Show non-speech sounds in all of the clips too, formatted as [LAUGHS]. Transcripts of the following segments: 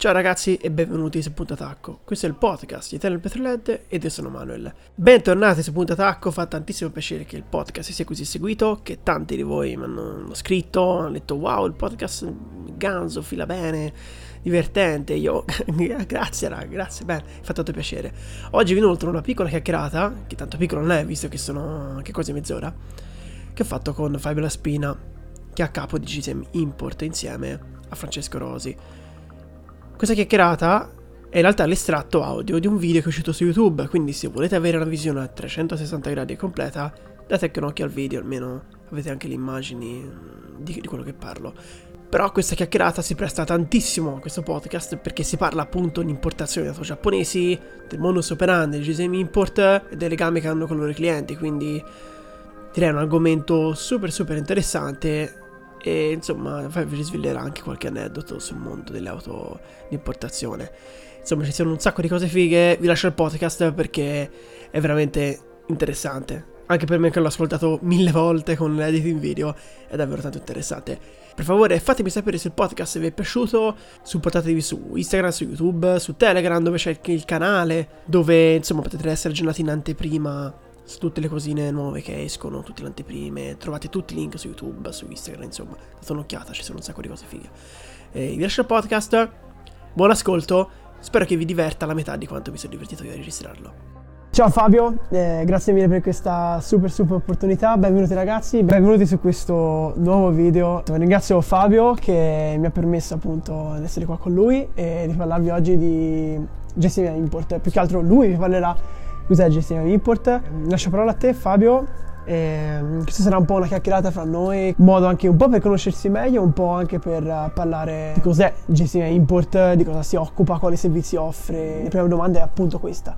Ciao ragazzi e benvenuti su Punta Tacco. Questo è il podcast di Eternal Petrolhead ed io sono Manuel. Bentornati su Punta Tacco, fa tantissimo piacere che il podcast sia così seguito, che tanti di voi mi hanno scritto, hanno detto wow il podcast ganzo, fila bene, divertente. Io, [LAUGHS] grazie raga, grazie, bene, fa tanto piacere. Oggi vi inoltre una piccola chiacchierata, che tanto piccola non è visto che sono anche quasi mezz'ora, che ho fatto con Fabio La Spina, che è a capo di GSM Import insieme a Francesco Rosi. Questa chiacchierata è in realtà l'estratto audio di un video che è uscito su YouTube, quindi se volete avere una visione a 360 gradi completa, date un occhio al video, almeno avete anche le immagini di, di quello che parlo. Però questa chiacchierata si presta tantissimo a questo podcast perché si parla appunto di importazioni auto giapponesi, del modus operandi, del GSM Import e dei legami che hanno con i loro clienti, quindi direi un argomento super super interessante e insomma vi risvelerà anche qualche aneddoto sul mondo delle auto di importazione. Insomma ci sono un sacco di cose fighe, vi lascio il podcast perché è veramente interessante. Anche per me che l'ho ascoltato mille volte con l'editing video, è davvero tanto interessante. Per favore fatemi sapere se il podcast vi è piaciuto, supportatevi su Instagram, su YouTube, su Telegram dove c'è il canale, dove insomma potete essere aggiornati in anteprima su tutte le cosine nuove che escono, tutte le anteprime, trovate tutti i link su YouTube, su Instagram, insomma, date un'occhiata, ci sono un sacco di cose fighe. E vi lascio il podcast, buon ascolto, spero che vi diverta la metà di quanto mi sono divertito io a registrarlo. Ciao Fabio, eh, grazie mille per questa super super opportunità, benvenuti ragazzi, benvenuti su questo nuovo video. Ringrazio Fabio che mi ha permesso appunto di essere qua con lui e di parlarvi oggi di gestione import, più che altro lui vi parlerà cos'è gestione import. Lascio parola a te Fabio. E questa sarà un po' una chiacchierata fra noi, un modo anche un po' per conoscersi meglio, un po' anche per parlare di cos'è gestione import, di cosa si occupa, quali servizi offre. La prima domanda è appunto questa: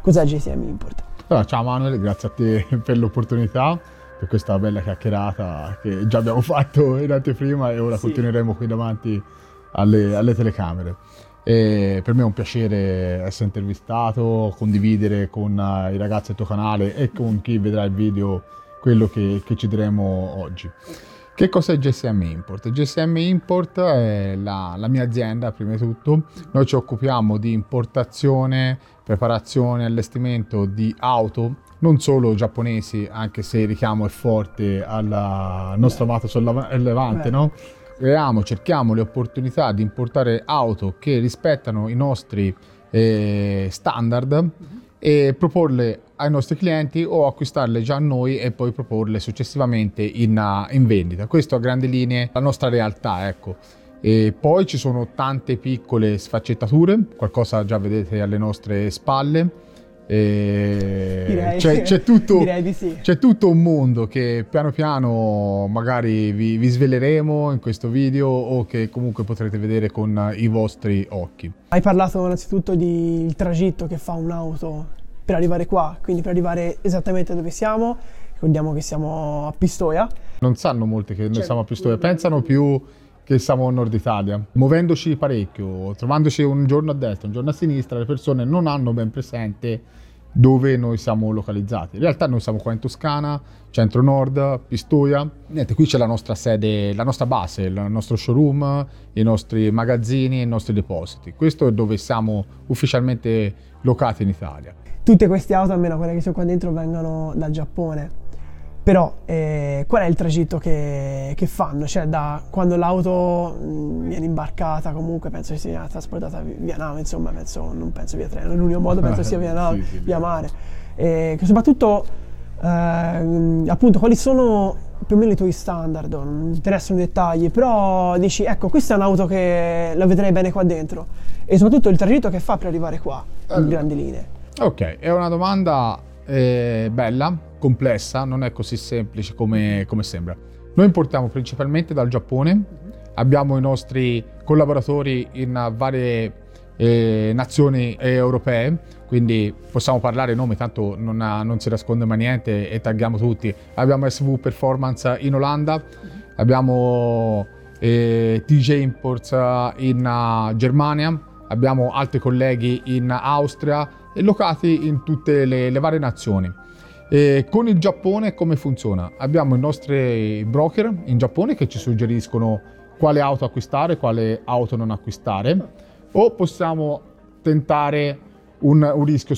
cos'è GCM Import? Allora, ciao Manuel, grazie a te [LAUGHS] per l'opportunità, per questa bella chiacchierata che già abbiamo [LAUGHS] fatto in anteprima e ora sì. continueremo qui davanti alle, alle telecamere. E per me è un piacere essere intervistato, condividere con eh, i ragazzi del tuo canale e con chi vedrà il video quello che, che ci diremo oggi. Che cos'è GSM Import? GSM Import è la, la, mia azienda, prima di tutto. Noi ci occupiamo di importazione, preparazione, allestimento di auto, non solo giapponesi, anche se il richiamo è forte al nostro amato sollevante, no? Creiamo, cerchiamo le opportunità di importare auto che rispettano i nostri eh, standard uh-huh. e proporle ai nostri clienti o acquistarle già a noi e poi proporle successivamente in, in vendita. Questo a grandi linee la nostra realtà, ecco. E poi ci sono tante piccole sfaccettature, qualcosa già vedete alle nostre spalle Direi, c'è, c'è, tutto, [LAUGHS] direi di sì. c'è, tutto, un mondo che piano piano magari vi, vi, sveleremo in questo video o che comunque potrete vedere con i vostri occhi. Hai parlato innanzitutto del tragitto che fa un'auto per arrivare qua, quindi per arrivare esattamente dove siamo. Ricordiamo che siamo a Pistoia. Non sanno molti che noi cioè, siamo a Pistoia, pensano più che siamo in Nord Italia. Muovendoci parecchio, trovandoci un giorno a destra, un giorno a sinistra, le persone non hanno ben presente dove noi siamo localizzati. In realtà noi siamo qua in Toscana, centro-nord, Pistoia. Niente, qui c'è la nostra sede, la nostra base, il nostro showroom, i nostri magazzini, i nostri depositi. Questo è dove siamo ufficialmente locati in Italia. Tutte queste auto, almeno quelle che sono qua dentro, vengono dal Giappone. Però eh, qual è il tragitto che, che, fanno? Cioè da quando l'auto mh, viene imbarcata comunque penso che sia trasportata via nave, insomma penso, non penso via treno, l'unico modo penso sia via nave, sì, sì, via mare. E soprattutto eh, appunto quali sono più o meno i tuoi standard, non mi interessano i dettagli, però dici ecco questa è un'auto che la vedrei bene qua dentro e soprattutto il tragitto che fa per arrivare qua allora. in grandi linee. Ok, è una domanda eh, bella, complessa, non è così semplice come, come, sembra. Noi importiamo principalmente dal Giappone. Abbiamo i nostri collaboratori in varie eh, nazioni europee, quindi possiamo parlare nomi, tanto non, ha, non, si nasconde mai niente e tagghiamo tutti. Abbiamo SV Performance in Olanda, abbiamo eh, TJ Imports in uh, Germania, abbiamo altri colleghi in Austria locati in tutte le, le varie nazioni. E con il Giappone come funziona? Abbiamo i nostri broker in Giappone che ci suggeriscono quale auto acquistare, quale auto non acquistare, o possiamo tentare un, un rischio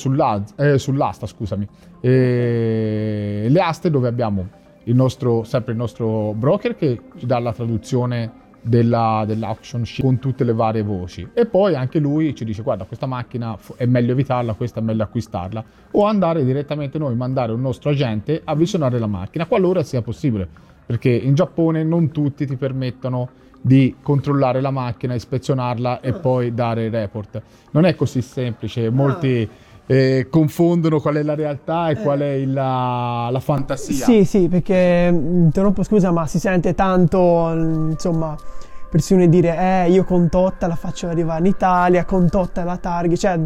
eh, sull'asta, scusami. E le aste dove abbiamo il nostro, sempre il nostro broker che ci dà la traduzione della, dell'action sheet con tutte le varie voci. E poi anche lui ci dice guarda questa macchina è meglio evitarla, questa è meglio acquistarla. O andare direttamente noi, mandare un nostro agente a visionare la macchina qualora sia possibile. Perché in Giappone non tutti ti permettono di controllare la macchina, ispezionarla e poi dare il report. Non è così semplice, molti eh, confondono qual è la realtà e qual è il, la, la, fantasia. Sì, sì, perché interrompo scusa, ma si sente tanto, insomma, persone dire eh io con Totta la faccio arrivare in Italia, con Totta la targhi, cioè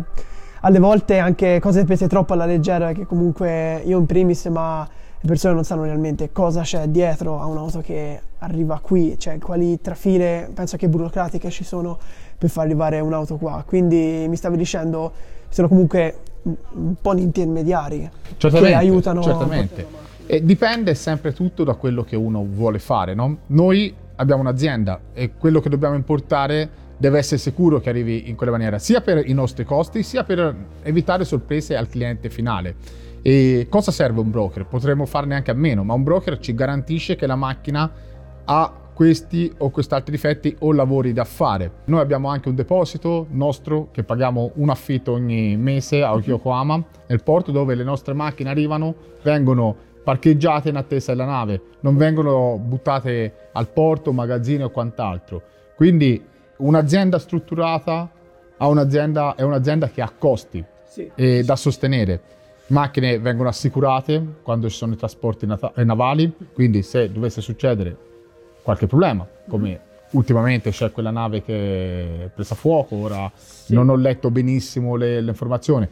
alle volte anche cose prese troppo alla leggera che comunque io in primis ma le persone non sanno realmente cosa c'è dietro a un'auto che arriva qui, cioè quali trafile, penso che burocratiche ci sono per far arrivare un'auto qua. Quindi mi stavi dicendo, sono comunque un po' di intermediari certamente, che aiutano. Certamente. E dipende sempre tutto da quello che uno vuole fare. No? Noi abbiamo un'azienda e quello che dobbiamo importare deve essere sicuro che arrivi in quella maniera, sia per i nostri costi, sia per evitare sorprese al cliente finale. E cosa serve un broker? Potremmo farne anche a meno, ma un broker ci garantisce che la macchina ha questi o quest'altri difetti o lavori da fare. Noi abbiamo anche un deposito nostro che paghiamo un affitto ogni mese a Yokohama, nel porto dove le nostre macchine arrivano, vengono parcheggiate in attesa della nave, non vengono buttate al porto, magazzini o quant'altro. Quindi un'azienda strutturata un'azienda, è un'azienda che ha costi sì. da sostenere macchine vengono assicurate quando ci sono i trasporti eh, navali, quindi se dovesse succedere qualche problema, come ultimamente c'è quella nave che è presa a fuoco, ora sì. non ho letto benissimo le, le informazioni,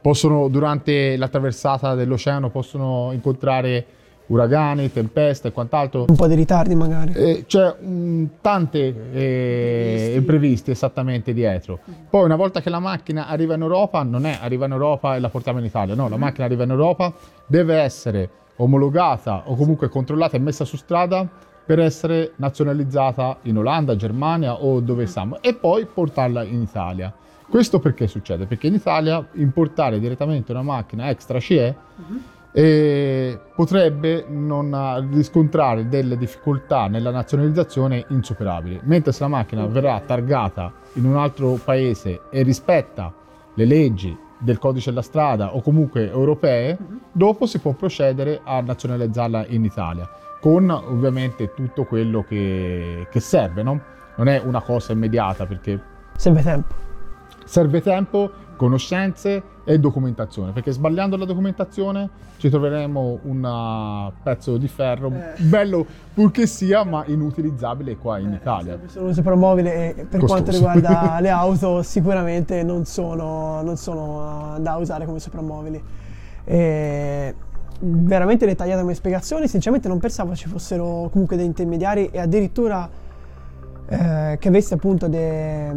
possono durante la traversata dell'oceano possono incontrare uragani, tempeste e quant'altro. Un po' di ritardi magari. Eh, c'è um, tante eh, imprevisti esattamente dietro. Poi una volta che la macchina arriva in Europa, non è arriva in Europa e la portiamo in Italia, no, la macchina arriva in Europa, deve essere omologata o comunque controllata e messa su strada per essere nazionalizzata in Olanda, Germania o dove siamo e poi portarla in Italia. Questo perché succede? Perché in Italia importare direttamente una macchina extra CE uh-huh e potrebbe non riscontrare delle difficoltà nella nazionalizzazione insuperabili, mentre se la macchina verrà targata in un altro paese e rispetta le leggi del codice della strada o comunque europee, uh-huh. dopo si può procedere a nazionalizzarla in Italia, con ovviamente tutto quello che, che serve, no? Non è una cosa immediata perché... Serve tempo. Serve tempo, conoscenze e documentazione, perché sbagliando la documentazione ci troveremo un uh, pezzo di ferro eh. bello purché sia, ma inutilizzabile qua in eh, Italia. Sono un soprammobile e per Costoso. quanto riguarda [LAUGHS] le auto sicuramente non sono, non sono uh, da usare come soprammobili. E veramente dettagliata come spiegazioni, sinceramente non pensavo ci fossero comunque dei intermediari e addirittura eh, che avesse appunto de,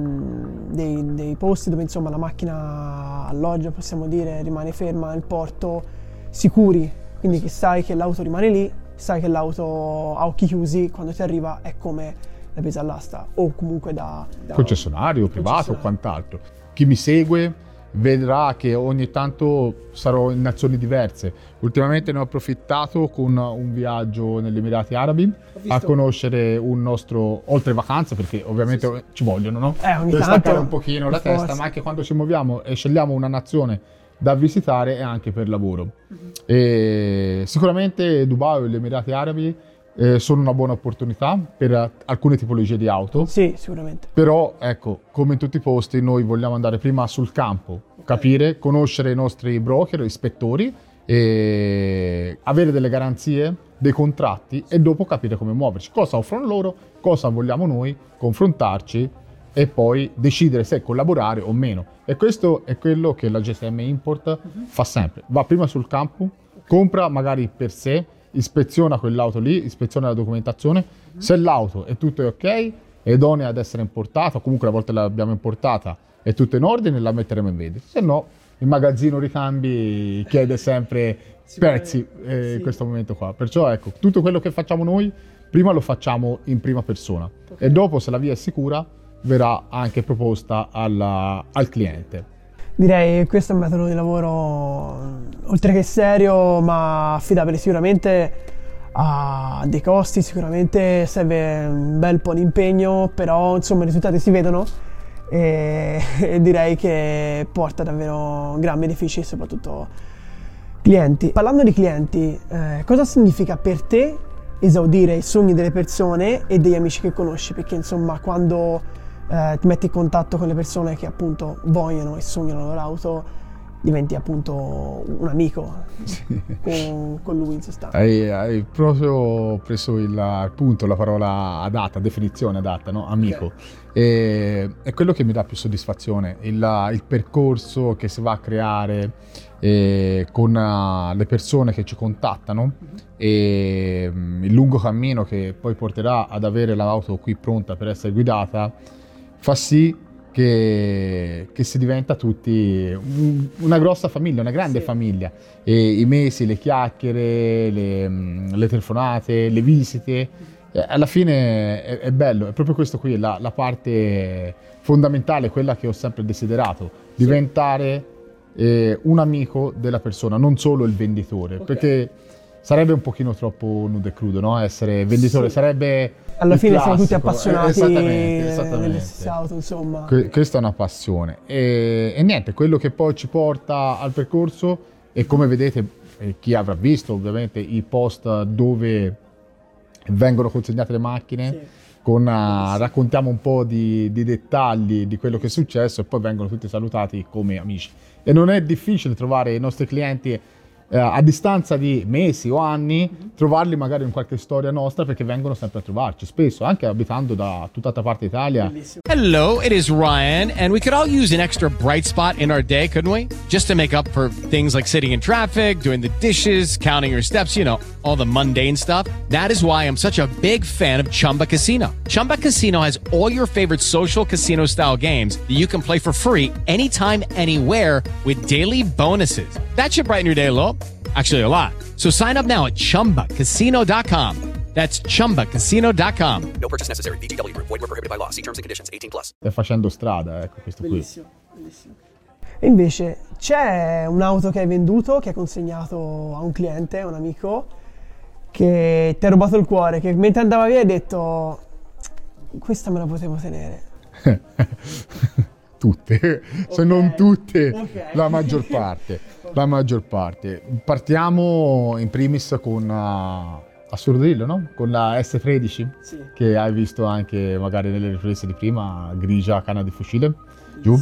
dei, dei, posti dove insomma la macchina alloggia, possiamo dire, rimane ferma nel porto, sicuri, quindi che sai che l'auto rimane lì, sai che l'auto a occhi chiusi quando ti arriva è come la presa all'asta o comunque da, da concessionario, privato o quant'altro. Chi mi segue vedrà che ogni tanto sarò in nazioni diverse. Ultimamente ne ho approfittato con un viaggio negli Emirati Arabi a conoscere un nostro, oltre vacanze, perché ovviamente sì, sì. ci vogliono, no? Eh, ogni per staccare un pochino la forza. testa, ma anche quando ci muoviamo e scegliamo una nazione da visitare è anche per lavoro. Mm-hmm. sicuramente Dubai o gli Emirati Arabi eh, sono una buona opportunità per alcune tipologie di auto. Sì, sicuramente. Però, ecco, come in tutti i posti, noi vogliamo andare prima sul campo, capire, conoscere i nostri broker, ispettori e avere delle garanzie, dei contratti e dopo capire come muoverci, cosa offrono loro, cosa vogliamo noi, confrontarci e poi decidere se collaborare o meno. E questo è quello che la GSM Import fa sempre. Va prima sul campo, compra magari per sé, ispeziona quell'auto lì, ispeziona la documentazione, se l'auto è tutto ok, è idonea ad essere importata, comunque una volta l'abbiamo importata è tutto in ordine, la metteremo in vendita. Se no, il magazzino ricambi chiede sempre pezzi eh, in questo momento qua. Perciò ecco, tutto quello che facciamo noi, prima lo facciamo in prima persona e dopo, se la via è sicura, verrà anche proposta alla- al cliente. Direi che questo è un metodo di lavoro oltre che serio, ma affidabile sicuramente ha dei costi, sicuramente serve un bel po' di impegno, però insomma i risultati si vedono e, [LAUGHS] e direi che porta davvero gran benefici soprattutto clienti. Parlando di clienti, eh, cosa significa per te esaudire i sogni delle persone e degli amici che conosci? Perché insomma quando eh, ti metti in contatto con le persone che appunto vogliono e sognano la loro auto, diventi appunto un amico con, con lui in sostanza. Hai, hai proprio preso il, punto, la parola adatta, definizione adatta, no? amico. E, è quello che mi dà più soddisfazione, il, il percorso che si va a creare eh, con eh, le persone che ci contattano e mm, il lungo cammino che poi porterà ad avere l'auto qui pronta per essere guidata fa sì che, che si diventa tutti un- una grossa famiglia, una grande famiglia. E I mesi, le chiacchiere, le, mm, le telefonate, le visite, alla fine è, è bello, è proprio questo qui, la, la parte fondamentale, quella che ho sempre desiderato, diventare eh, un amico della persona, non solo il venditore, perché sarebbe un pochino troppo nudo e crudo, no? Essere venditore, Sì. sarebbe... Alla fine siamo tutti classico, eh, appassionati esattamente, esattamente. delle stesse auto, insomma. Que- questa è una passione. E, e niente, quello che poi ci porta al percorso e come vedete, eh, chi avrà visto ovviamente i post dove vengono consegnate le macchine, Sì. con, ah, raccontiamo un po' di, di dettagli di quello che è successo e poi vengono tutti salutati come amici. E non è difficile trovare i nostri clienti eh, a distanza di mesi o anni, trovarli magari in qualche storia nostra perché vengono sempre a trovarci, spesso anche abitando da tutt'altra parte d'Italia. Hello, it is Ryan, and we could all use an extra bright spot in our day, couldn't we? Just to make up for things like sitting in traffic, doing the dishes, counting your steps, you know, all the mundane stuff. That is why I'm such a big fan of Chumba Casino. Chumba Casino has all your favorite social casino style games that you can play for free anytime, anywhere with daily bonuses. That should brighten your day a little. Actually, a lot. So sign up now at chumbacasino.com. That's chumbacasino.com. No purchase necessary. VGW Group. Void were prohibited by law. See terms and conditions. 18 plus. Stai facendo strada, ecco questo qui. Bellissimo, bellissimo. E invece c'è un'auto che hai venduto, che hai consegnato a un cliente, a un amico, che ti ha rubato il cuore, che mentre andava via hai detto questa me la potevo tenere. [LAUGHS] tutte, se non tutte, Ok. la maggior parte. La maggior parte. Partiamo in primis con uh, Assurdo dirlo, no? Con la S13 Sì. che hai visto anche magari nelle riprese di prima, grigia canna di fucile, giù.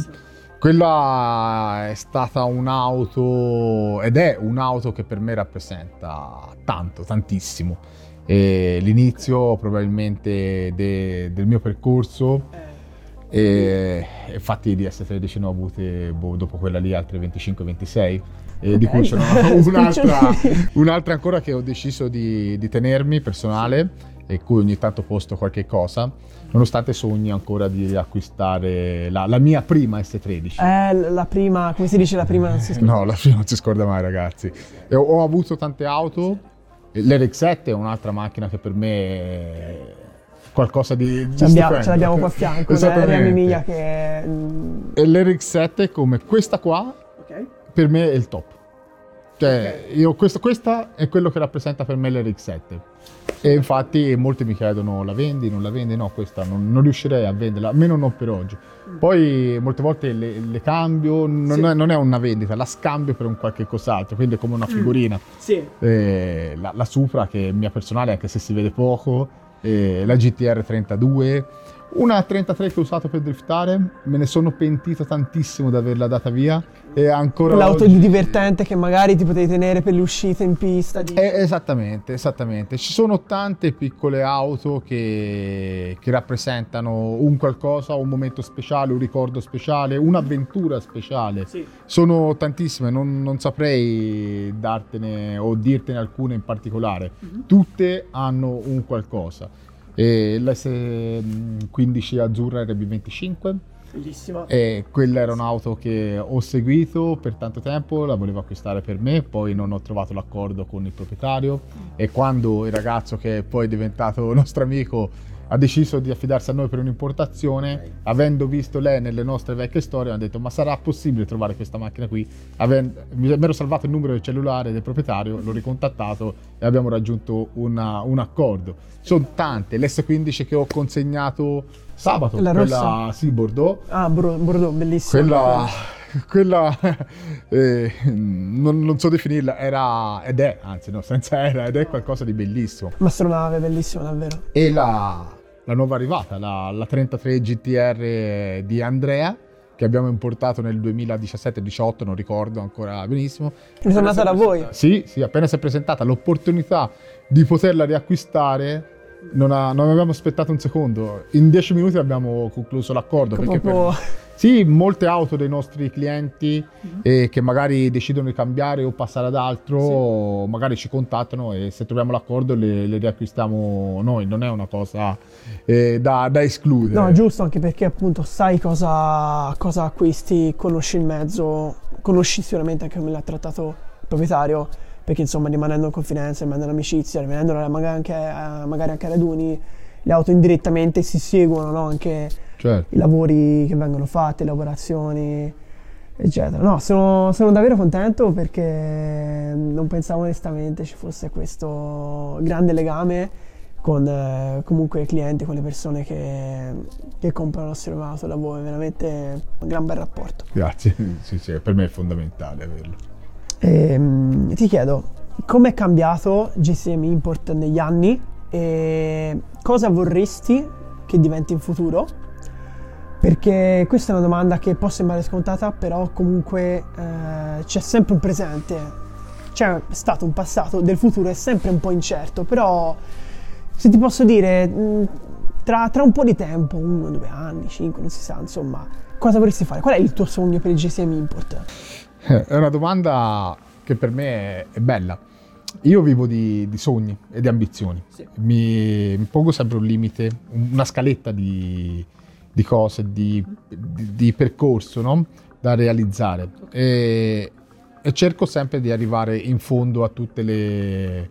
Quella è stata un'auto ed è un'auto che per me rappresenta tanto, tantissimo. E l'inizio probabilmente de- del mio percorso e infatti di S13 ne ho avute boh, dopo quella lì altre 25-26 e di cui ce n'ho [LAUGHS] un'altra, [LAUGHS] un'altra ancora che ho deciso di, di tenermi personale e cui ogni tanto posto qualche cosa nonostante sogni ancora di acquistare la, la mia prima S13 Eh, la prima, come si dice la prima? Non si scorda. No, la prima non si scorda mai, ragazzi. Ho, ho avuto tante auto. L'RX7 è un'altra macchina che per me è qualcosa di, di Ce l'abbiamo, stupendo. ce l'abbiamo qua a fianco, Esattamente. la Emilia che... mm, E l'RX7 come questa qua. Per me è il top. Cioè, io, questo, questa è quello che rappresenta per me l'RX7. E infatti molti mi chiedono la vendi, non la vendi? No, questa non, non riuscirei a venderla, almeno non per oggi. Poi molte volte le, le cambio, non, Sì. è, non è una vendita, la scambio per un qualche cos'altro, quindi è come una figurina. Sì. Eh, la, la Supra che è mia personale anche se si vede poco, eh, la GTR 32, Una 33 che ho usato per driftare, me ne sono pentito tantissimo di averla data via e ancora L'auto oggi- divertente che magari ti potevi tenere per le uscite in pista. di- Eh, esattamente, esattamente. Ci sono tante piccole auto che, che rappresentano un qualcosa, un momento speciale, un ricordo speciale, un'avventura speciale. Sì. Sono tantissime, non, non saprei dartene o dirtene alcune in particolare. Tutte hanno un qualcosa. E l'S15 azzurra RB25 Bellissima. e quella era un'auto che ho seguito per tanto tempo, la volevo acquistare per me, poi non ho trovato l'accordo con il proprietario e quando il ragazzo che poi è diventato [LAUGHS] nostro amico ha deciso di affidarsi a noi per un'importazione, avendo visto lei nelle nostre vecchie storie, ha detto ma sarà possibile trovare questa macchina qui? Aven- mi ero salvato il numero del cellulare del proprietario, l'ho ricontattato e abbiamo raggiunto una- un accordo. Sono tante, l'S15 che ho consegnato sabato, La quella rossa? sì, Bordeaux, Ah, Bordeaux, bellissima. quella, [LAUGHS] quella eh, non, non so definirla, era ed è, anzi no, senza era, ed è qualcosa di bellissimo. Mastronave, bellissima davvero. E la, la nuova arrivata, la, la 33 GTR di Andrea, che abbiamo importato nel 2017-18, non ricordo ancora benissimo. Ritornata da voi. Sì, sì, appena si è presentata l'opportunità di poterla riacquistare, non, ha- non abbiamo aspettato un secondo. In 10 minuti abbiamo concluso l'accordo. Perché per- Proprio- sì, molte auto dei nostri clienti Mhm. eh, che magari decidono di cambiare o passare ad altro, magari ci contattano e se troviamo l'accordo le, le riacquistiamo noi, non è una cosa eh, da, da escludere. No, giusto, anche perché appunto sai cosa, cosa acquisti, conosci il mezzo, conosci sicuramente anche come l'ha trattato il proprietario, perché insomma rimanendo in confidenza, rimanendo in amicizia, rimanendo magari anche, eh, magari anche a raduni, le auto indirettamente si seguono, no? Anche Certo. i lavori che vengono fatti, le lavorazioni, eccetera. No, sono, sono davvero contento perché non pensavo onestamente ci fosse questo grande legame con eh, comunque i clienti, con le persone che, che comprano il nostro auto da voi, veramente un gran bel rapporto. Grazie, [LAUGHS] sì, sì, per me è fondamentale averlo. Ehm, ti chiedo, come è cambiato GCM Import negli anni e cosa vorresti che diventi in futuro? Perché questa è una domanda che può sembrare scontata, però comunque eh, c'è sempre un presente, c'è stato un passato, del futuro è sempre un po' incerto, però se ti posso dire, mh, tra, tra un po' di tempo, uno, due anni, cinque, non si sa, insomma, cosa vorresti fare? Qual è il tuo sogno per il GCM Import? Eh, È una domanda che per me è, bella. Io vivo di, di sogni e di ambizioni. Mi, mi pongo sempre un limite, un- una scaletta di, di cose, di, di- di percorso no? da realizzare. E, e cerco sempre di arrivare in fondo a tutte le,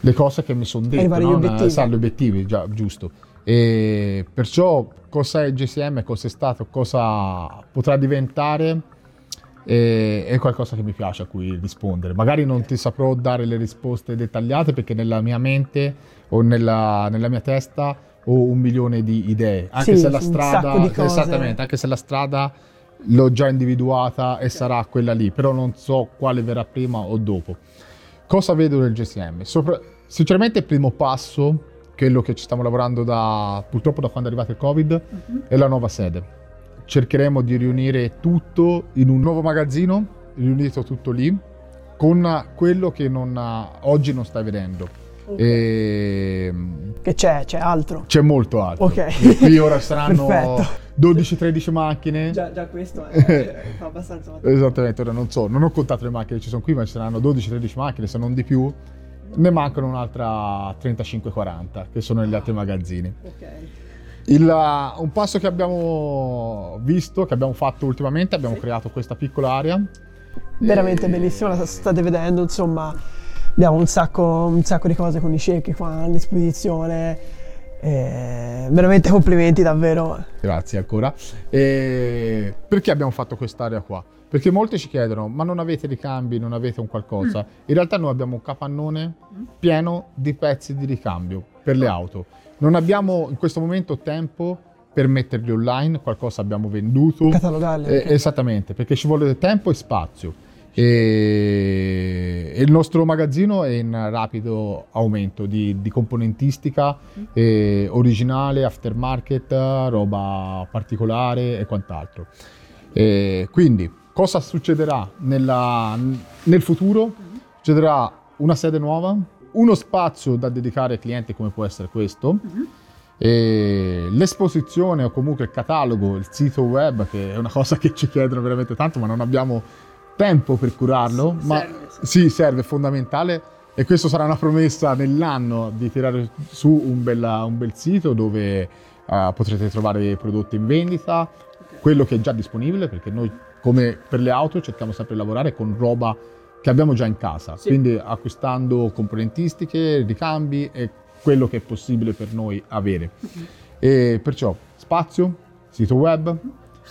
le cose che mi sono dette. Arrivare agli no? obiettivi. Sa, gli obiettivi, già, giusto. E perciò cosa è il GSM, cosa è stato, cosa potrà diventare è qualcosa che mi piace a cui rispondere. Magari non ti saprò dare le risposte dettagliate perché nella mia mente o nella, nella mia testa ho un milione di idee. Anche Sì, se la strada, esattamente, anche se la strada l'ho già individuata e sarà quella lì, però non so quale verrà prima o dopo. Cosa vedo nel GSM? Sopra- sinceramente il primo passo, quello che ci stiamo lavorando da, purtroppo da quando è arrivato il Covid, è la nuova sede. Cercheremo di riunire tutto in un nuovo magazzino, riunito tutto lì, con quello che non, oggi non stai vedendo. E, Che c'è? C'è altro? c'è molto altro. Ok. Qui ora saranno [LAUGHS] Perfetto. 12-13 macchine. Già, già questo [LAUGHS] è abbastanza... Esattamente, ora non so, non ho contato le macchine che ci sono qui, ma ci saranno 12-13 macchine, se non di più. Ne mancano un'altra 35-40 che sono negli altri magazzini. Ok. Il, uh, un passo che abbiamo visto, che abbiamo fatto ultimamente, abbiamo creato questa piccola area. Veramente E- bellissima, la state vedendo, insomma, abbiamo un sacco, un sacco di cose con i cerchi qua all'esposizione. eh, veramente complimenti, davvero. Grazie ancora. E perché abbiamo fatto quest'area qua? Perché molti ci chiedono, ma non avete ricambi, non avete un qualcosa? In realtà noi abbiamo un capannone pieno di pezzi di ricambio per le auto. Non abbiamo in questo momento tempo per metterli online, qualcosa abbiamo venduto. Catalogarli. Eh, esattamente, perché ci vuole tempo e spazio. E, e il nostro magazzino è in rapido aumento di, di componentistica eh, originale, aftermarket, roba particolare e quant'altro. E quindi cosa succederà nella- nel futuro? Succederà una sede nuova, uno spazio da dedicare ai clienti come può essere questo, e l'esposizione o comunque il catalogo, il sito web, che è una cosa che ci chiedono veramente tanto, ma non abbiamo tempo per curarlo. Sì, ma serve, sì, serve, è fondamentale. E questo sarà una promessa nell'anno di tirare su un, bella- un bel sito dove eh, potrete trovare i prodotti in vendita, quello che è già disponibile, perché noi come per le auto cerchiamo sempre di lavorare con roba che abbiamo già in casa, Sì. quindi acquistando componentistiche, ricambi e quello che è possibile per noi avere. E perciò spazio, sito web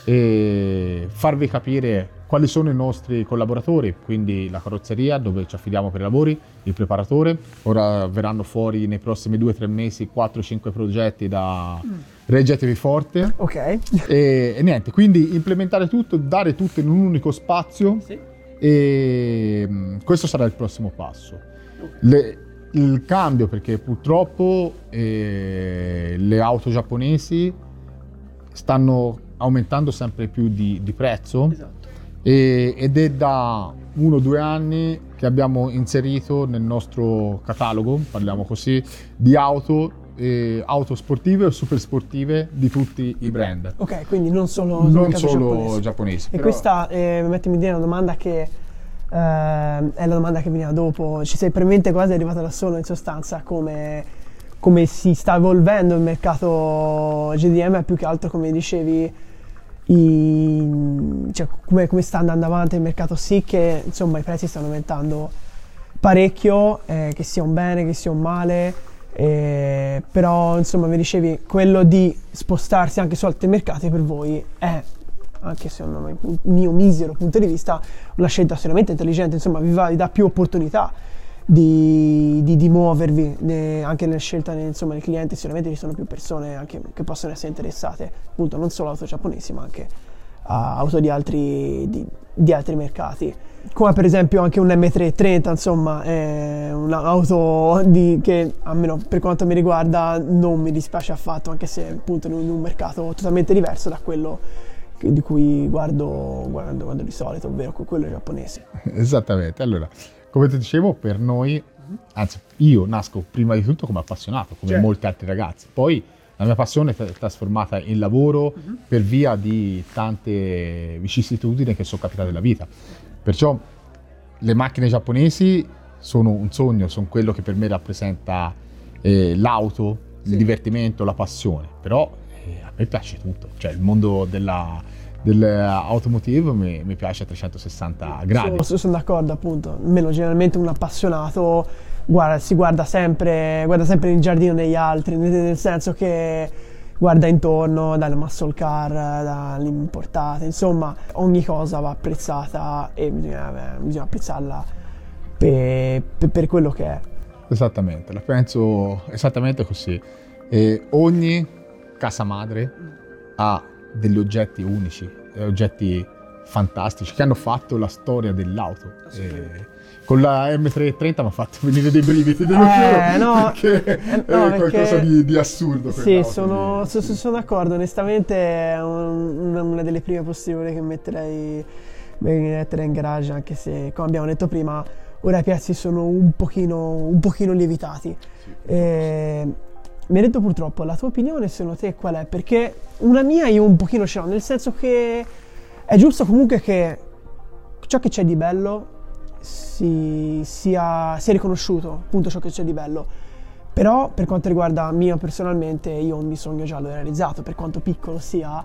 e farvi capire quali sono i nostri collaboratori, quindi la carrozzeria dove ci affidiamo per i lavori, il preparatore, ora verranno fuori nei prossimi 2-3 mesi 4-5 progetti da reggetevi forte Ok. e, e niente, quindi implementare tutto, dare tutto in un unico spazio Sì. e mm, questo sarà il prossimo passo. Le- il cambio perché purtroppo eh, le auto giapponesi stanno aumentando sempre più di, di prezzo Esatto. e- ed è da uno o due anni che abbiamo inserito nel nostro catalogo, parliamo così, di auto, eh, auto sportive o super sportive di tutti i brand. Ok, quindi non solo Non solo giapponese. giapponesi. E questa eh, mi mette in idea una domanda che eh, è la domanda che veniva dopo. Ci sei premente quasi arrivata da solo in sostanza come, come si sta evolvendo il mercato GDM, più che altro come dicevi, i- cioè, come, come sta andando avanti il mercato sì che insomma i prezzi stanno aumentando parecchio, eh, che sia un bene, che sia un male, eh, però insomma mi dicevi quello di spostarsi anche su altri mercati per voi è anche secondo me, un mio misero punto di vista, una scelta assolutamente intelligente, insomma vi, va- vi dà più opportunità di, di- di muovervi ne- anche nella scelta insomma, dei clienti, sicuramente ci sono più persone anche che possono essere interessate, appunto non solo auto giapponesi ma anche a auto di altri, di, di altri mercati. Come per esempio anche un M330, insomma, è un'auto che almeno per quanto mi riguarda non mi dispiace affatto, anche se appunto in un, in un mercato totalmente diverso da quello di cui guardo, guardo, guardo di solito, ovvero quello giapponese. Esattamente, allora, come ti dicevo, per noi, anzi, io nasco prima di tutto come appassionato, come Certo. molti altri ragazzi. Poi la mia passione è trasformata in lavoro per via di tante vicissitudini che sono capitate nella vita. Perciò le macchine giapponesi sono un sogno, sono quello che per me rappresenta eh, l'auto, il divertimento, la passione. Però eh, a me piace tutto, cioè il mondo della, dell'automotive mi, mi piace a 360 gradi. Sono, sono d'accordo, appunto. Almeno generalmente un appassionato guarda- si guarda sempre, guarda sempre il giardino degli altri, nel, senso che guarda intorno, dalle muscle car, dalle importate, insomma, ogni cosa va apprezzata e bisogna, bisogna apprezzarla per, per- per quello che è. Esattamente, la penso esattamente così. E ogni casa madre ha degli oggetti unici, eh, oggetti fantastici che hanno fatto la storia dell'auto. E con la M330 mi ha fatto venire dei brividi, devo Eh, no, [LAUGHS] perché eh, no, è qualcosa di, di assurdo. Sì, sono, so- so- sono d'accordo, onestamente è un- una, delle prime possibili che metterei, metterei in garage, anche se come abbiamo detto prima, ora i prezzi sono un pochino, un pochino lievitati. E mi hai detto purtroppo, la tua opinione secondo te qual è? Perché una mia io un pochino ce l'ho, nel senso che è giusto comunque che ciò che c'è di bello si- sia, sia riconosciuto, appunto ciò che c'è di bello. Però per quanto riguarda mio personalmente, io un mio sogno già l'ho realizzato, per quanto piccolo sia.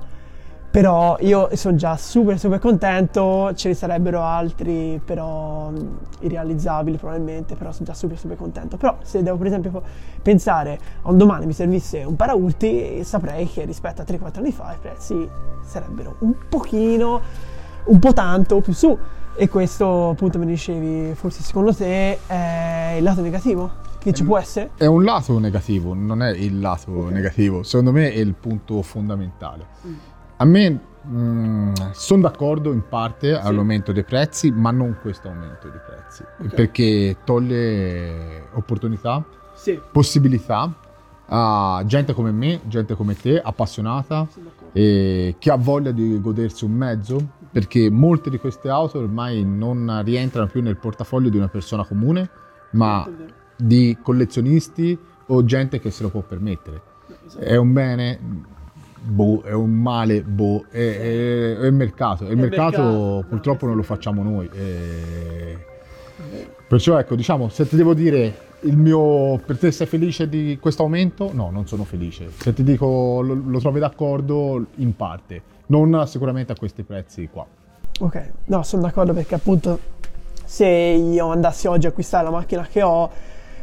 Però io sono già super super contento, ce ne sarebbero altri però mh, irrealizzabili probabilmente, però sono già super super contento. Però se devo per esempio pensare a un domani mi servisse un paraurti, saprei che rispetto a 3-4 anni fa i prezzi sarebbero un pochino, un po' tanto più su. E questo appunto mi dicevi, forse secondo te è il lato negativo che ci può essere? È un lato negativo, non è il lato negativo, secondo me è il punto fondamentale. A me sono d'accordo in parte all'aumento dei prezzi, ma non questo aumento dei prezzi, Ok. perché toglie opportunità, Sì. possibilità a gente come me, gente come te, appassionata e che ha voglia di godersi un mezzo, perché molte di queste auto ormai non rientrano più nel portafoglio di una persona comune, ma di collezionisti o gente che se lo può permettere. È un bene, boh, è un male, boh, è, è- è il mercato. E il mercato, mercato, purtroppo no, non lo facciamo noi. e- Perciò ecco, diciamo, se ti devo dire il mio, per te sei felice di questo aumento? No, non sono felice. Se ti dico lo, lo trovi d'accordo, in parte. Non sicuramente a questi prezzi qua. Ok, no, sono d'accordo perché appunto se io andassi oggi a acquistare la macchina che ho,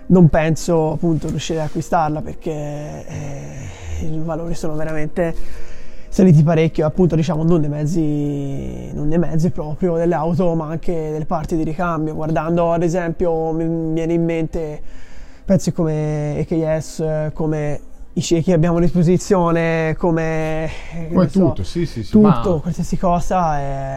non penso appunto riuscire ad acquistarla perché eh, i valori sono veramente saliti parecchio, appunto diciamo non dei mezzi, non dei mezzi proprio delle auto, ma anche delle parti di ricambio. Guardando ad esempio mi viene in mente pezzi come EKS, eh, come i sci che abbiamo a disposizione, come, Come ne so, tutto, sì, sì, sì. tutto, ma- qualsiasi cosa è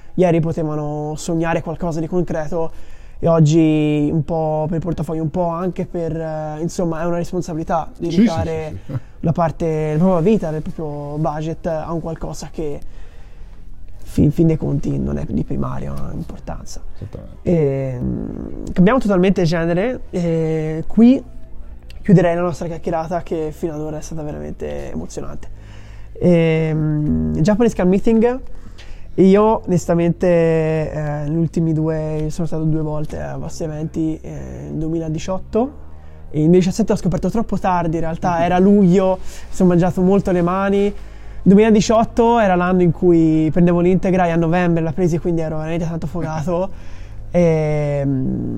ieri potevano sognare qualcosa di concreto e oggi un po' per il portafoglio, un po' anche per eh, insomma è una responsabilità Sì, sì, dedicare sì, sì. [LAUGHS] la parte della propria vita, del proprio budget a un qualcosa che fin, fin dei conti non è di primaria importanza. E, mm, cambiamo totalmente genere. e qui chiuderei la nostra chiacchierata che fino ad ora è stata veramente emozionante. E, mm, Japanese Car Meeting. Io onestamente eh, negli ultimi due, sono stato due volte a vostri eventi eh, nel 2018 e nel 2017 ho scoperto troppo tardi, in realtà era luglio, mi sono mangiato molto le mani. 2018 era l'anno in cui prendevo l'integra e a novembre l'ha presi quindi ero veramente tanto fogato. [LAUGHS] E,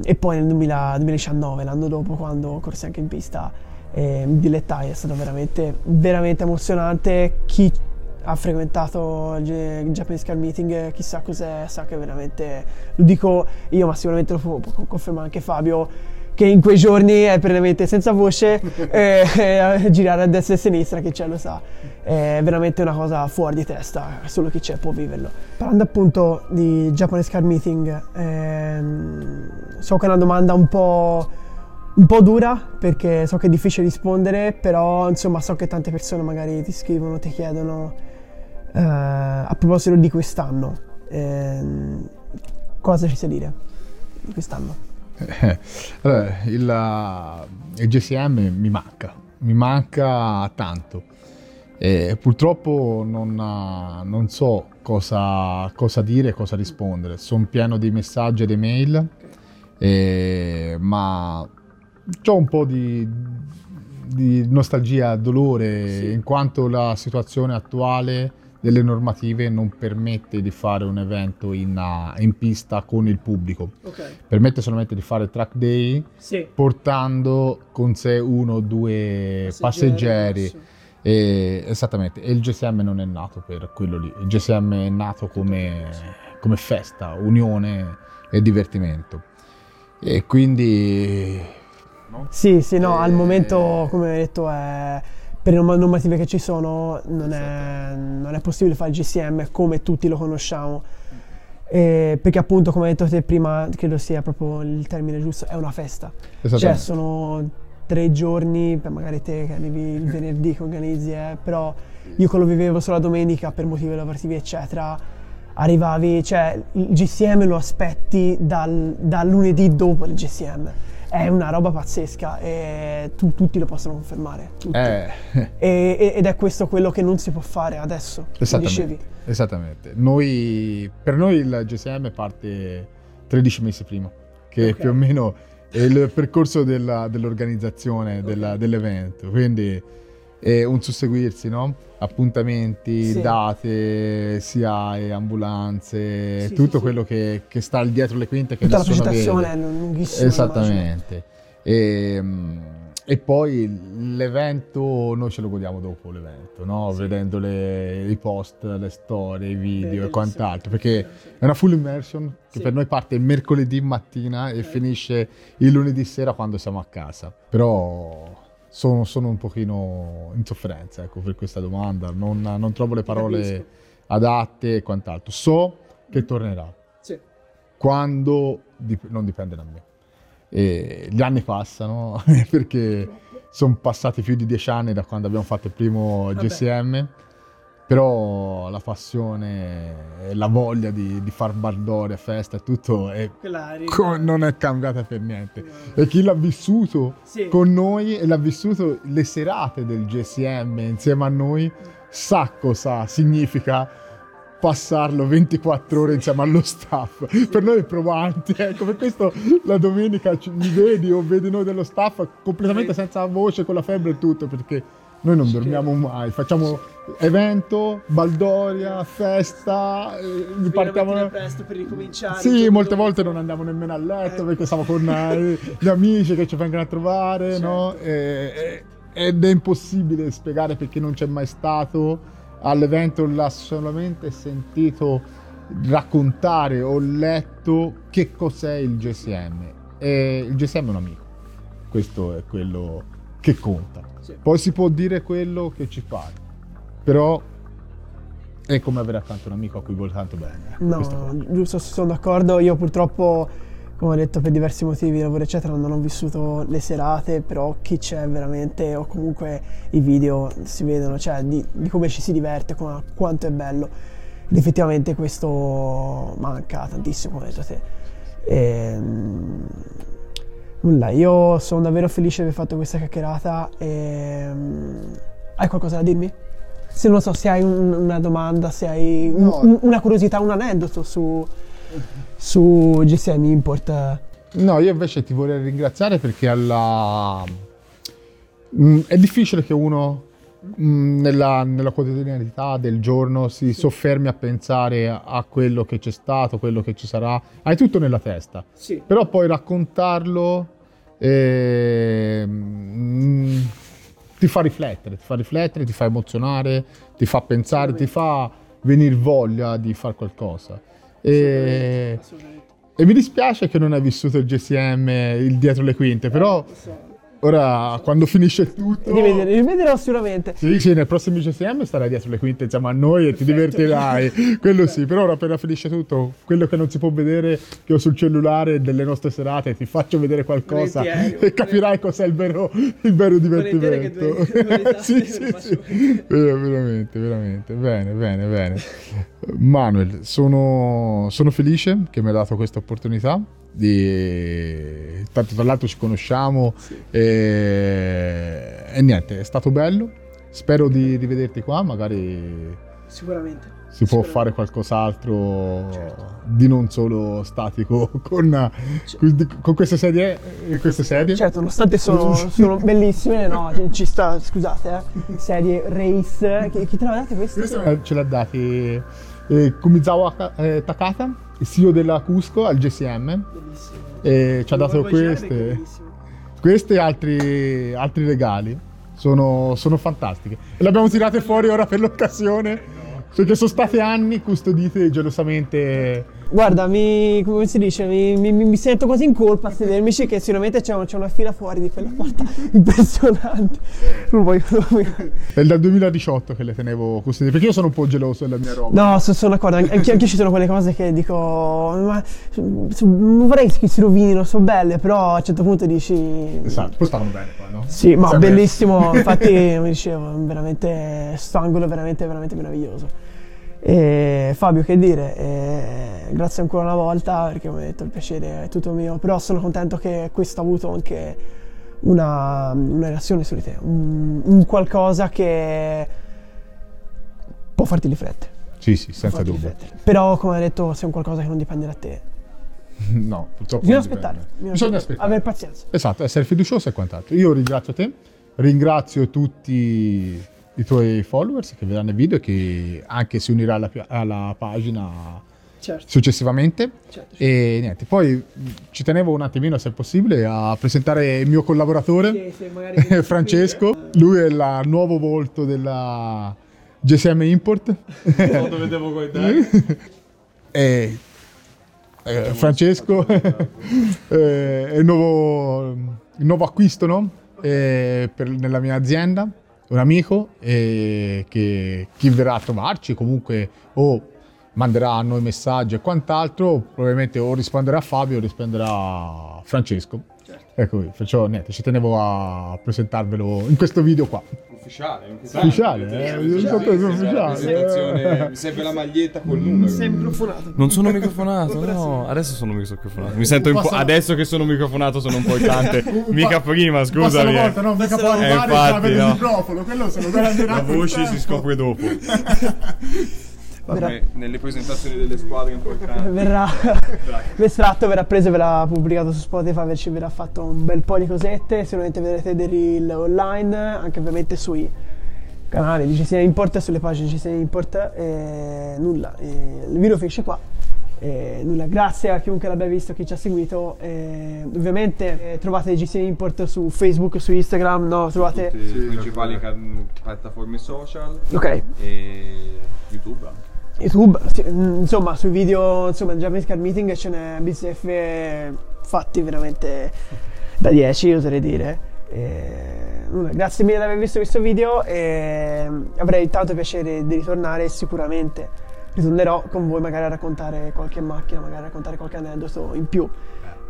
e poi nel 2000 2019 l'anno dopo quando corsi anche in pista eh, mi dilettai è stato veramente veramente emozionante. Chi ha frequentato il Japanese Car Meeting eh, chissà cos'è sa che veramente lo dico io ma sicuramente lo può, può confermare anche Fabio che in quei giorni è praticamente senza voce [LAUGHS] eh, eh, girare a destra e a sinistra, chi c'è lo sa. È veramente una cosa fuori di testa, solo chi c'è può viverlo. Parlando appunto di Japanese Car Meeting, ehm, so che è una domanda un po', un po' dura perché so che è difficile rispondere, però insomma so che tante persone magari ti scrivono, ti chiedono eh, a proposito di quest'anno, ehm, cosa ci sai dire di quest'anno? Eh, allora, il, il GSM mi manca, mi manca tanto. E purtroppo non, non so cosa, cosa dire, cosa rispondere. Sono pieno di messaggi ed email, eh, ma ho un po' di, di nostalgia, dolore, in quanto la situazione attuale delle normative non permette di fare un evento in, uh, in pista con il pubblico. Ok, Permette solamente di fare track day sì. portando con sé uno o due passeggeri. E- esattamente, e il GSM non è nato per quello lì. Il GSM è nato come, come festa, unione e divertimento. E quindi Sì, sì, no, al Eh, momento, come hai detto, è- per le norm- normative che ci sono non è, non è possibile fare il GCM come tutti lo conosciamo. Eh, perché appunto, come hai detto te prima, credo sia proprio il termine giusto, è una festa. Cioè, Esattamente. sono tre giorni, per magari te che arrivi il venerdì che organizzi, eh, però io che lo vivevo solo la domenica per motivi lavorativi, eccetera, arrivavi, cioè il GCM lo aspetti dal, dal lunedì dopo il GCM. È una roba pazzesca e tu- tutti lo possono confermare. tutti. eh, E- ed è questo quello che non si può fare adesso, esattamente, esattamente. Noi, per noi il GSM parte 13 mesi prima, che Ok. più o meno è il percorso della- dell'organizzazione della- dell'evento, quindi è un susseguirsi, no? appuntamenti, Sì. date, SIAE, ambulanze, Sì, tutto sì. quello che, che sta dietro le quinte che Tutta la presentazione è lunghissima. Esattamente. E, mm, e poi l'evento noi ce lo godiamo dopo l'evento, no? vedendo le- i post, le storie, i video Bellissimo. e quant'altro, perché è una full immersion che per noi parte il mercoledì mattina e finisce il lunedì sera quando siamo a casa. Però sono, sono un pochino in sofferenza ecco, per questa domanda, non, non trovo le parole Capisco. adatte e quant'altro. So che tornerà Sì. quando dip- non dipende da me. E gli anni passano [LAUGHS] perché sono passati più di dieci anni da quando abbiamo fatto il primo Vabbè. GSM, però la passione e la voglia di, di far baldoria, festa e tutto è- Quella co- non è cambiata per niente. E chi l'ha vissuto Sì. con noi e l'ha vissuto le serate del GSM insieme a noi sa cosa significa passarlo 24 ore insieme allo staff. Per noi è provante, ecco, per questo la domenica mi vedi o vedi noi dello staff completamente senza voce, con la febbre e tutto, perché noi non dormiamo mai, facciamo evento, baldoria, festa, eh, partiamo... presto per ricominciare. Sì, molte volte non andiamo nemmeno a letto perché siamo con eh, gli amici che ci vengono a trovare, no? E- e- ed è impossibile spiegare perché non c'è mai stato all'evento, l'ha solamente sentito raccontare o letto che cos'è il GSM. E il GSM è un amico, questo è quello che conta. Sì. Poi si può dire quello che ci pare, però è come avere accanto un amico a cui vuoi tanto bene. No, giusto, sono d'accordo. Io purtroppo, come ho detto, per diversi motivi, lavoro eccetera, non ho vissuto le serate, però chi c'è veramente, o comunque i video si vedono, cioè di, di come ci si diverte, come- quanto è bello. Ed effettivamente questo manca tantissimo, come hai detto te. Ehm, nulla, io sono davvero felice di aver fatto questa chiacchierata. E, hai qualcosa da dirmi? Se non so, se hai un- una domanda, se hai un- No. un- una curiosità, un aneddoto su, su GSM Import. No, io invece ti vorrei ringraziare perché alla... Mm, è difficile che uno mm, nella, nella quotidianità del giorno si soffermi a pensare a, a quello che c'è stato, quello che ci sarà. Hai tutto nella testa. Sì. Però poi raccontarlo eh, mm, ti fa riflettere, ti fa riflettere, ti fa emozionare, ti fa pensare, ti fa venire voglia di fare qualcosa. E, e mi dispiace che non hai vissuto il GSM, il dietro le quinte, però ora quando finisce tutto... Rivedere- rivedrò sicuramente. Sì, sì, nel prossimo GSM starai dietro le quinte insieme a noi e ti divertirai, quello sì, però ora appena finisce tutto, quello che non si può vedere che ho sul cellulare delle nostre serate, ti faccio vedere qualcosa Volentieri, e capirai cos'è il vero, il vero divertimento. due- due risate sì, sì, sì. Eh, veramente, veramente, bene, bene, bene. Manuel, sono, sono felice che mi hai dato questa opportunità. Di... Tanto tra l'altro ci conosciamo e... e niente, è stato bello. Spero di rivederti qua, magari Sicuramente. si può fare qualcos'altro di non solo statico [LAUGHS] con, con queste sedie. eh, Queste sedie. Certo, nonostante sono, sono [LAUGHS] bellissime, no, ci sta, scusate, eh, serie race. Chi, chi te l'ha date queste? Eh, ce l'ha dati eh, Kumizawa eh, Takata, il CEO della Cusco al GSM. E ci ha dato queste. Queste e altri, altri regali. Sono, sono fantastiche. E le abbiamo tirate fuori ora per l'occasione. Perché sono stati anni custodite gelosamente. Guarda, mi, come si dice, mi, mi- mi sento quasi in colpa a sedermici che sicuramente c'è, c'è una fila fuori di quella porta [LAUGHS] impressionante. Non voglio, non voglio- È dal 2018 che le tenevo custodite. Perché io sono un po' geloso della mia roba. No, so- sono d'accordo, anche, anche ci sono quelle cose che dico, ma non vorrei che si rovinino, sono belle, però a un certo punto dici... Esatto, poi stavano bene qua, no? Sì, ma bellissimo, infatti [LAUGHS] mi dicevo, veramente, sto angolo è veramente, veramente meraviglioso. E Fabio, che dire, eh, grazie ancora una volta perché hai detto il piacere è tutto mio, però sono contento che questo ha avuto anche una, una reazione su di te, un, un qualcosa che può farti riflettere. Sì, sì, senza dubbio. Però come hai detto, se è un qualcosa che non dipende da te, [LAUGHS] No, purtroppo. Bisogna aspettare. Bisogna aspettare. Avere pazienza. Esatto, essere fiducioso e quant'altro. Io ringrazio te, ringrazio tutti i tuoi followers che vedranno il video e che anche si unirà alla, alla pagina Certo. successivamente. Certo, E niente, poi ci tenevo un attimino, se è possibile, a presentare il mio collaboratore, Sì, [LAUGHS] Francesco. Lui è il nuovo volto della GSM Import. Quando vedevo tag. [LAUGHS] E eh, Francesco [LAUGHS] eh, è il nuovo, il nuovo acquisto no? Eh, per- nella mia azienda, un amico eh, che chi verrà a trovarci comunque o manderà a noi messaggi e quant'altro, probabilmente o risponderà a Fabio o risponderà a Francesco. Ecco, qui, perciò niente, ci tenevo a presentarvelo in questo video qua. Ufficiale, Ufficiale, eh, io so che sono ufficiale. Presentazione, mi serve la maglietta col numero. Sei microfonato. Non sono microfonato, no. Adesso sono microfonato. Mi sento un po'. Adesso che sono microfonato sono un po' irritante. [LAUGHS] Mica prima, scusami. Una eh. volta, no? Mica può Eh, arrivare e infatti, il no. microfono, quello se lo La voce si scopre dopo. [LAUGHS] Vabbè, nelle presentazioni delle squadre importanti. verrà. L'estratto [LAUGHS] verrà preso e verrà pubblicato su Spotify ci verrà fatto un bel po' di cosette. Sicuramente vedrete dei reel online anche ovviamente sui canali di GCN Import e sulle pagine di GCN Import e nulla. E il video finisce qua. E nulla. Grazie a chiunque l'abbia visto chi ci ha seguito. E ovviamente eh, trovate GCN Import su Facebook su Instagram no trovate le principali ca- piattaforme social. Ok. E YouTube anche. YouTube, mm, insomma, sui video, insomma, Japanese Car Meeting ce n'è bizzeffe fatti veramente da 10, oserei dire. E, grazie mille di aver visto questo video e avrei tanto piacere di ritornare sicuramente ritornerò con voi magari a raccontare qualche macchina, magari a raccontare qualche aneddoto in più.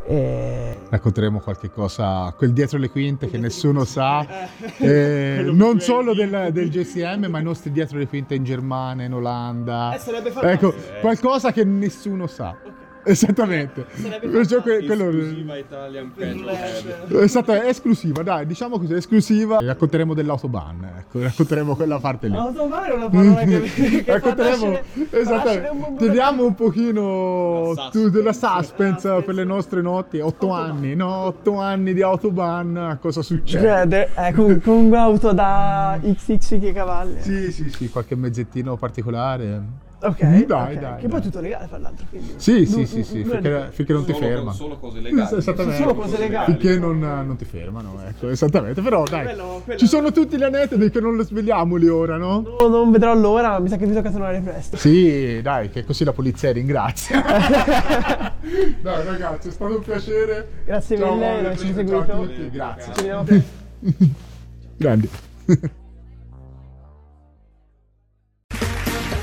E... Racconteremo qualche cosa, quel dietro le quinte che nessuno sa, [LAUGHS] eh, non solo del, del JCM, ma i nostri dietro le quinte in Germania, in Olanda. Eh, ecco, qualcosa che nessuno sa. [LAUGHS] Esattamente. Perciò que- quello- Esclusiva Italian Petrol Esatto, è esclusiva, dai, diciamo così, esclusiva. Racconteremo dell'autobahn, ecco, racconteremo quella parte lì. Autobahn è una parola che, [LAUGHS] che Racconteremo, esattamente, teniamo un pochino della suspense per le nostre notti. Otto anni, no? Otto anni di autobahn, cosa succede? Eh, con, con auto da XX cavalli. Sì, sì, sì, qualche mezzettino particolare. Ok, Mm, Dai, ok, dai. Che dai. poi è tutto legale, fra l'altro. Quindi. Sì, sì, sì, sì, finché, finché non ti Solo- ferma. solo cose legali. Esattamente. Solo cose legali. Finché non, non ti fermano, ecco, esattamente. Però dai, Quello- quello- ci sono tutti gli aneddoti che non le svegliamoli ora, no? No, non vedrò l'ora, mi sa che vi tocca tornare presto. Sì, dai, che così la polizia ringrazia. [LAUGHS] dai ragazzi, è stato un piacere. Grazie Ciao, mille di averci ciao a seguito. tutti, Grazie. Ci vediamo presto. [LAUGHS] Grandi.